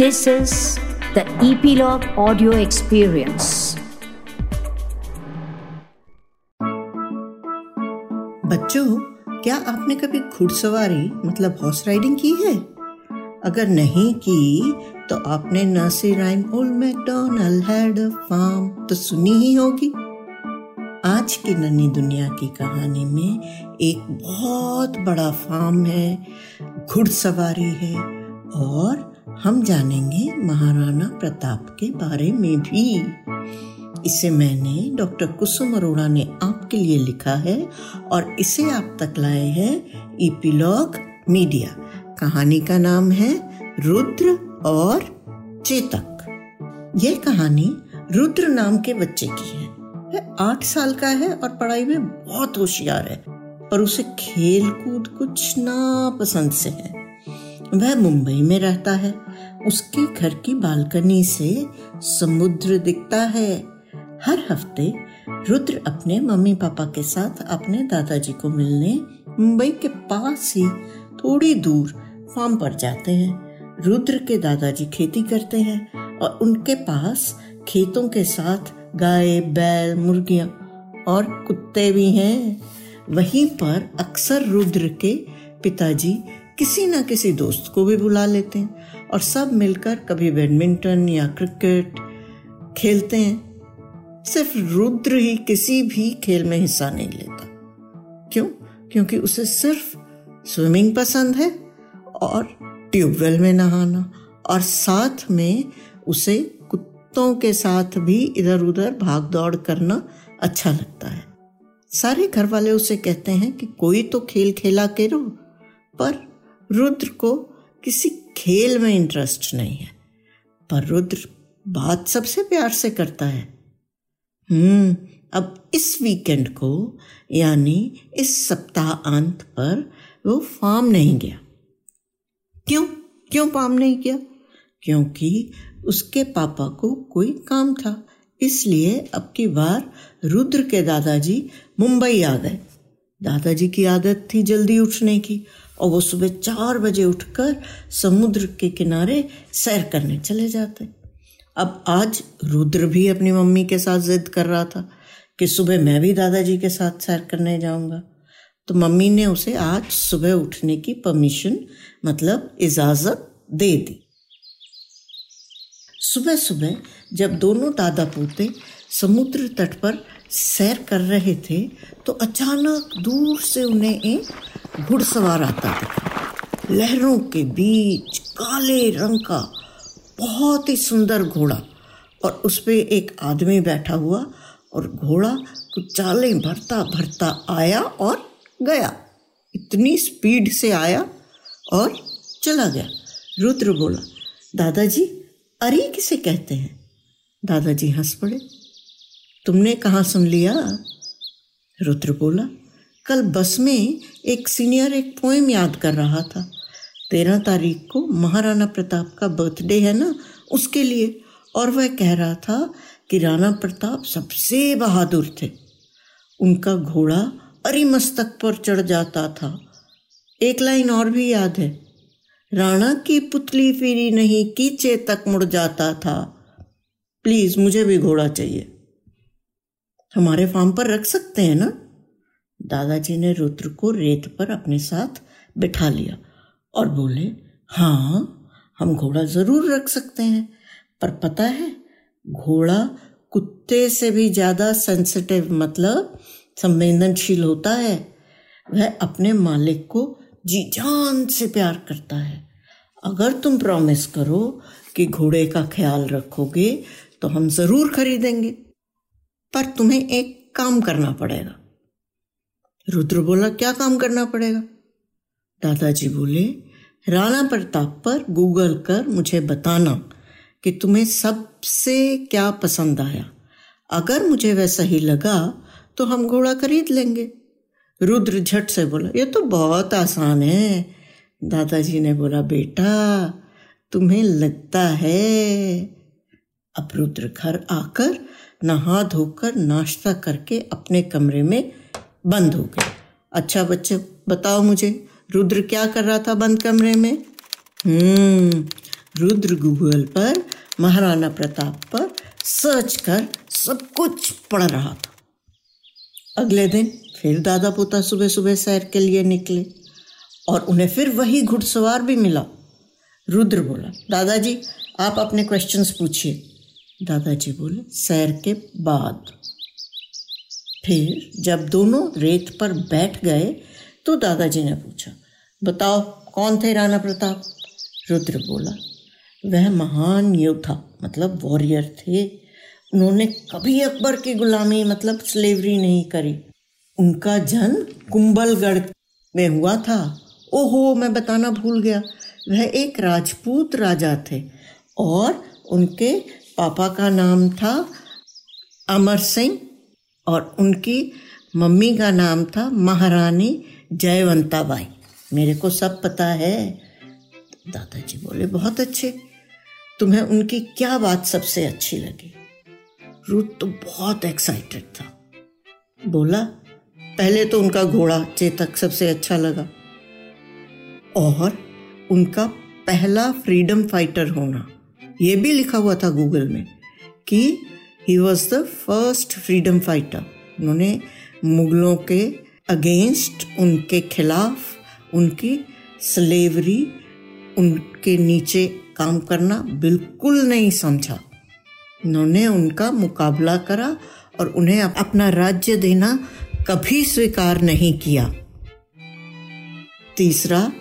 This is the Epilogue Audio Experience. बच्चों, क्या आपने कभी घुड़सवारी मतलब हॉर्स राइडिंग की है अगर नहीं की तो आपने nursery rhyme old McDonald had a farm तो सुनी ही होगी आज की नन्ही दुनिया की कहानी में एक बहुत बड़ा फार्म है, घुड़सवारी है और हम जानेंगे महाराणा प्रताप के बारे में भी। इसे मैंने डॉक्टर कुसुम अरोड़ा ने आपके लिए लिखा है और इसे आप तक लाए हैं ईपीलॉग मीडिया। कहानी का नाम है रुद्र और चेतक। यह कहानी रुद्र नाम के बच्चे की है। वह आठ साल का है और पढ़ाई में बहुत होशियार है, पर उसे खेल कूद कुछ ना पसंद से है। वह मुंबई में रहता है। उसके घर की बालकनी से समुद्र दिखता है। हर हफ़्ते रुद्र अपने मम्मी पापा के साथ अपने दादाजी को मिलने मुंबई के पास ही थोड़ी दूर फार्म पर जाते हैं। रुद्र के दादाजी खेती करते हैं और उनके पास खेतों के साथ गाय, बैल, मुर्गियाँ और कुत्ते भी हैं। वहीं पर अक्सर रुद्र के पिताजी किसी न किसी दोस्त को भी बुला लेते हैं और सब मिलकर कभी बैडमिंटन या क्रिकेट खेलते हैं। सिर्फ़ रुद्र ही किसी भी खेल में हिस्सा नहीं लेता। क्यों? क्योंकि उसे सिर्फ़ स्विमिंग पसंद है और ट्यूबवेल में नहाना और साथ में उसे कुत्तों के साथ भी इधर उधर भाग दौड़ करना अच्छा लगता है। सारे घर वाले उसे कहते हैं कि कोई तो खेल खेला करो, पर रुद्र को किसी खेल में इंटरेस्ट नहीं है, पर रुद्र बात सबसे प्यार से करता है। हम्म अब इस वीकेंड को, यानी इस सप्ताह अंत पर वो फार्म नहीं गया। क्यों? क्यों फार्म नहीं किया? क्योंकि उसके पापा को कोई काम था, इसलिए अब की बार रुद्र के दादाजी मुंबई आ गए। दादाजी की आदत थी जल्दी उठने की और वो सुबह चार बजे उठकर समुद्र के किनारे सैर करने चले जाते। अब आज रुद्र भी अपनी मम्मी के साथ जिद कर रहा था कि सुबह मैं भी दादाजी के साथ सैर करने जाऊँगा। तो मम्मी ने उसे आज सुबह उठने की परमिशन मतलब इजाज़त दे दी। सुबह सुबह जब दोनों दादा पोते समुद्र तट पर सैर कर रहे थे तो अचानक दूर से उन्हें एक घुड़सवार आता दिखा। लहरों के बीच काले रंग का बहुत ही सुंदर घोड़ा और उस पर एक आदमी बैठा हुआ और घोड़ा कुछ चालें भरता भरता आया और गया। इतनी स्पीड से आया और चला गया। रुद्र बोला, दादाजी, अरे किसे कहते हैं? दादाजी हंस पड़े। तुमने कहाँ सुन लिया? रुद्र बोला, कल बस में एक सीनियर एक पोएम याद कर रहा था। तेरह तारीख को महाराणा प्रताप का बर्थडे है ना, उसके लिए। और वह कह रहा था कि राणा प्रताप सबसे बहादुर थे। उनका घोड़ा अरी मस्तक पर चढ़ जाता था। एक लाइन और भी याद है, राणा की पुतली फिरी नहीं कीचे तक मुड़ जाता था। प्लीज़, मुझे भी घोड़ा चाहिए। हमारे फार्म पर रख सकते हैं ना? दादाजी ने रुद्र को रेत पर अपने साथ बिठा लिया और बोले हाँ हम घोड़ा ज़रूर रख सकते हैं, पर पता है, घोड़ा कुत्ते से भी ज़्यादा सेंसिटिव मतलब संवेदनशील होता है। वह अपने मालिक को जी जान से प्यार करता है। अगर तुम प्रॉमिस करो कि घोड़े का ख्याल रखोगे तो हम ज़रूर खरीदेंगे। पर तुम्हें एक काम करना पड़ेगा। रुद्र बोला, क्या काम करना पड़ेगा? दादाजी बोले, राणा प्रताप पर गूगल कर मुझे बताना कि तुम्हें सबसे क्या पसंद आया। अगर मुझे वह सही लगा तो हम घोड़ा खरीद लेंगे। रुद्र झट से बोला, ये तो बहुत आसान है। दादाजी ने बोला, बेटा, तुम्हें लगता है। अब रुद्र घर आकर नहा धोकर नाश्ता करके अपने कमरे में बंद हो गए। अच्छा बच्चे, बताओ मुझे, रुद्र क्या कर रहा था बंद कमरे में? हम्म रुद्र गूगल पर, महाराणा प्रताप पर सर्च कर सब कुछ पढ़ रहा था। अगले दिन फिर दादा पोता सुबह सुबह सैर के लिए निकले और उन्हें फिर वही घुड़सवार भी मिला। रुद्र बोला, दादाजी, आप अपने क्वेश्चंस पूछिए। दादाजी बोले, सैर के बाद। फिर जब दोनों रेत पर बैठ गए तो दादाजी ने पूछा, बताओ, कौन थे राणा प्रताप? रुद्र बोला, वह महान योद्धा मतलब वॉरियर थे। उन्होंने कभी अकबर की गुलामी मतलब स्लेवरी नहीं करी। उनका जन्म कुंभलगढ़ में हुआ था। ओहो, मैं बताना भूल गया। वह एक राजपूत राजा थे और उनके पापा का नाम था अमर सिंह और उनकी मम्मी का नाम था महारानी जयवंताबाई। मेरे को सब पता है। दादाजी बोले, बहुत अच्छे। तुम्हें उनकी क्या बात सबसे अच्छी लगी? रूथ तो बहुत एक्साइटेड था। बोला, पहले तो उनका घोड़ा चेतक सबसे अच्छा लगा और उनका पहला फ्रीडम फाइटर होना। ये भी लिखा हुआ था गूगल में कि he was the first freedom fighter उन्होंने मुगलों के अगेंस्ट उनके खिलाफ उनकी स्लेवरी उनके नीचे काम करना बिल्कुल नहीं समझा। उन्होंने उनका मुकाबला करा और उन्हें अपना राज्य देना कभी स्वीकार नहीं किया। तीसरा,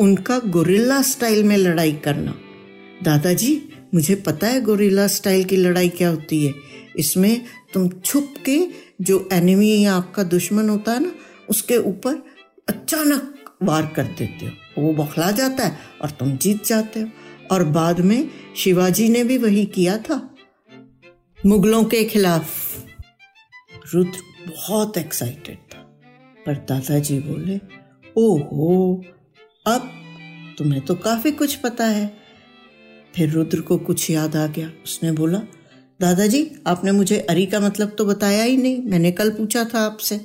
उनका गोरिल्ला स्टाइल में लड़ाई करना। दादाजी मुझे पता है गोरिल्ला स्टाइल की लड़ाई क्या होती है। इसमें तुम छुप के जो एनिमी या आपका दुश्मन होता है ना, उसके ऊपर अचानक वार कर देते हो। वो बौखला जाता है और तुम जीत जाते हो। और बाद में शिवाजी ने भी वही किया था। मुगलों के खिलाफ। रुद्र बहुत एक्साइटेड था। पर दादाजी बोले, ओहो, अब तुम्हें तो काफ़ी कुछ पता है। फिर रुद्र को कुछ याद आ गया। उसने बोला, दादाजी, आपने मुझे अरी का मतलब तो बताया ही नहीं। मैंने कल पूछा था आपसे।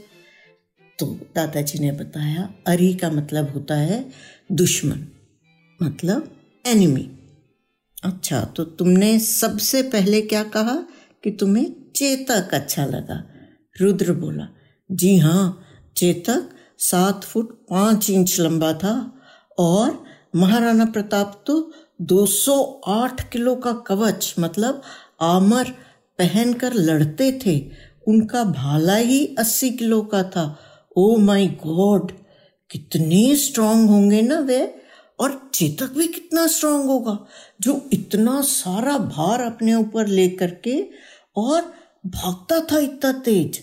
तो दादाजी ने बताया, अरी का मतलब होता है दुश्मन मतलब एनिमी अच्छा तो तुमने सबसे पहले क्या कहा कि तुम्हें चेतक अच्छा लगा? रुद्र बोला, जी हाँ चेतक सात फुट पाँच इंच लंबा था और महाराणा प्रताप तो 208 किलो का कवच मतलब आमर, पहनकर लड़ते थे। उनका भाला ही 80 किलो का था। ओ माय गॉड कितने स्ट्रांग होंगे ना वे। और चेतक भी कितना स्ट्रांग होगा, जो इतना सारा भार अपने ऊपर लेकर के और भागता था इतना तेज।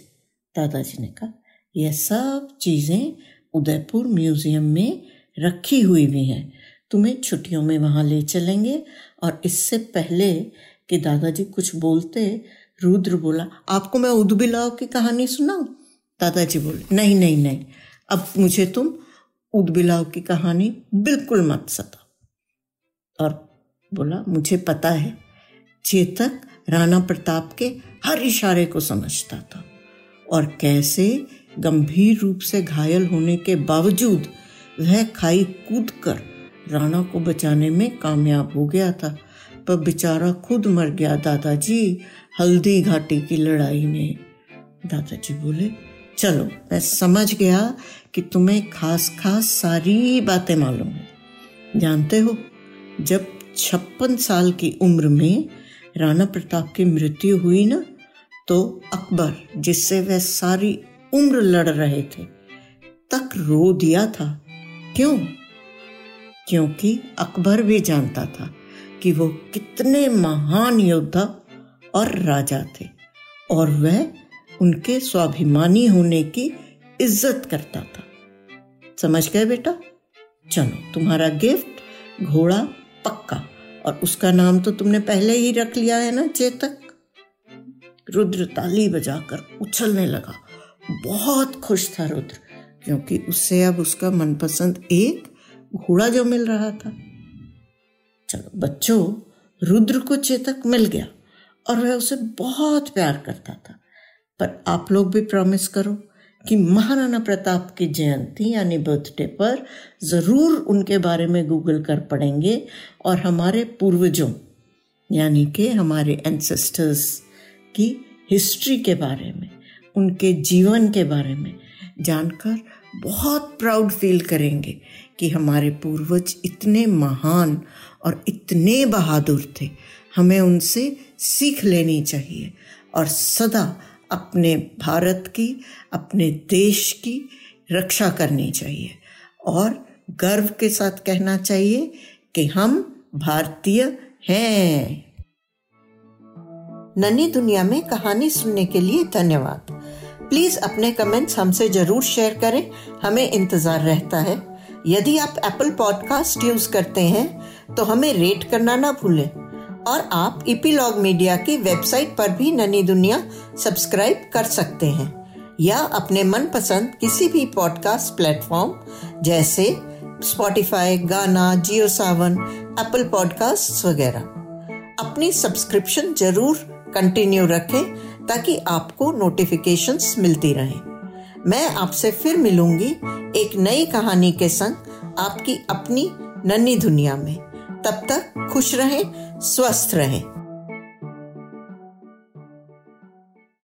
दादाजी ने कहा, यह सब चीज़ें उदयपुर म्यूज़ियम में रखी हुई भी हैं। तुम्हें छुट्टियों में वहाँ ले चलेंगे। और इससे पहले कि दादाजी कुछ बोलते, रुद्र बोला, आपको मैं उदबिलाव की कहानी सुनाऊं? दादाजी बोले, नहीं नहीं नहीं। अब मुझे तुम उदबिलाव की कहानी बिल्कुल मत सता और बोला, मुझे पता है, चेतक राणा प्रताप के हर इशारे को समझता था। और कैसे गंभीर रूप से घायल होने के बावजूद वह खाई कूद कर राणा को बचाने में कामयाब हो गया था, पर बेचारा खुद मर गया दादाजी हल्दी घाटी की लड़ाई में। दादाजी बोले, चलो, मैं समझ गया कि तुम्हें खास खास सारी बातें मालूम है। जानते हो, जब छप्पन साल की उम्र में राणा प्रताप की मृत्यु हुई ना तो अकबर, जिससे वह सारी उम्र लड़ रहे थे, तक रो दिया था। क्यों? क्योंकि अकबर भी जानता था कि वो कितने महान योद्धा और राजा थे, और वह उनके स्वाभिमानी होने की इज़्ज़त करता था। समझ गए बेटा? चलो, तुम्हारा गिफ्ट घोड़ा पक्का, और उसका नाम तो तुमने पहले ही रख लिया है ना, चेतक? रुद्र ताली बजाकर उछलने लगा। बहुत खुश था रुद्र, क्योंकि उससे अब उसका मनपसंद एक घोड़ा जो मिल रहा था। चलो, बच्चों, रुद्र को चेतक मिल गया और वह उसे बहुत प्यार करता था। पर आप लोग भी प्रॉमिस करो कि महाराणा प्रताप की जयंती, यानी बर्थडे पर, ज़रूर उनके बारे में गूगल कर पढ़ेंगे और हमारे पूर्वजों, यानी कि हमारे एंसेस्टर्स की हिस्ट्री के बारे में, उनके जीवन के बारे में जानकर बहुत प्राउड फील करेंगे कि हमारे पूर्वज इतने महान और इतने बहादुर थे। हमें उनसे सीख लेनी चाहिए और सदा अपने भारत की, अपने देश की रक्षा करनी चाहिए। और गर्व के साथ कहना चाहिए कि हम भारतीय हैं। नन्ही दुनिया में कहानी सुनने के लिए धन्यवाद। प्लीज़ अपने कमेंट्स हमसे ज़रूर शेयर करें। हमें इंतज़ार रहता है। यदि आप एप्पल पॉडकास्ट यूज़ करते हैं तो हमें रेट करना ना भूलें। और आप इपीलॉग मीडिया की वेबसाइट पर भी ननी दुनिया सब्सक्राइब कर सकते हैं। या अपने मनपसंद किसी भी पॉडकास्ट प्लेटफॉर्म जैसे स्पॉटिफाई गाना जियो सावन एप्पल पॉडकास्ट वगैरह। अपनी सब्सक्रिप्शन ज़रूर कंटिन्यू रखें। ताकि आपको नोटिफिकेशंस मिलती रहें। मैं आपसे फिर मिलूँगी एक नई कहानी के संग आपकी अपनी नन्ही दुनिया में। तब तक खुश रहें, स्वस्थ रहें।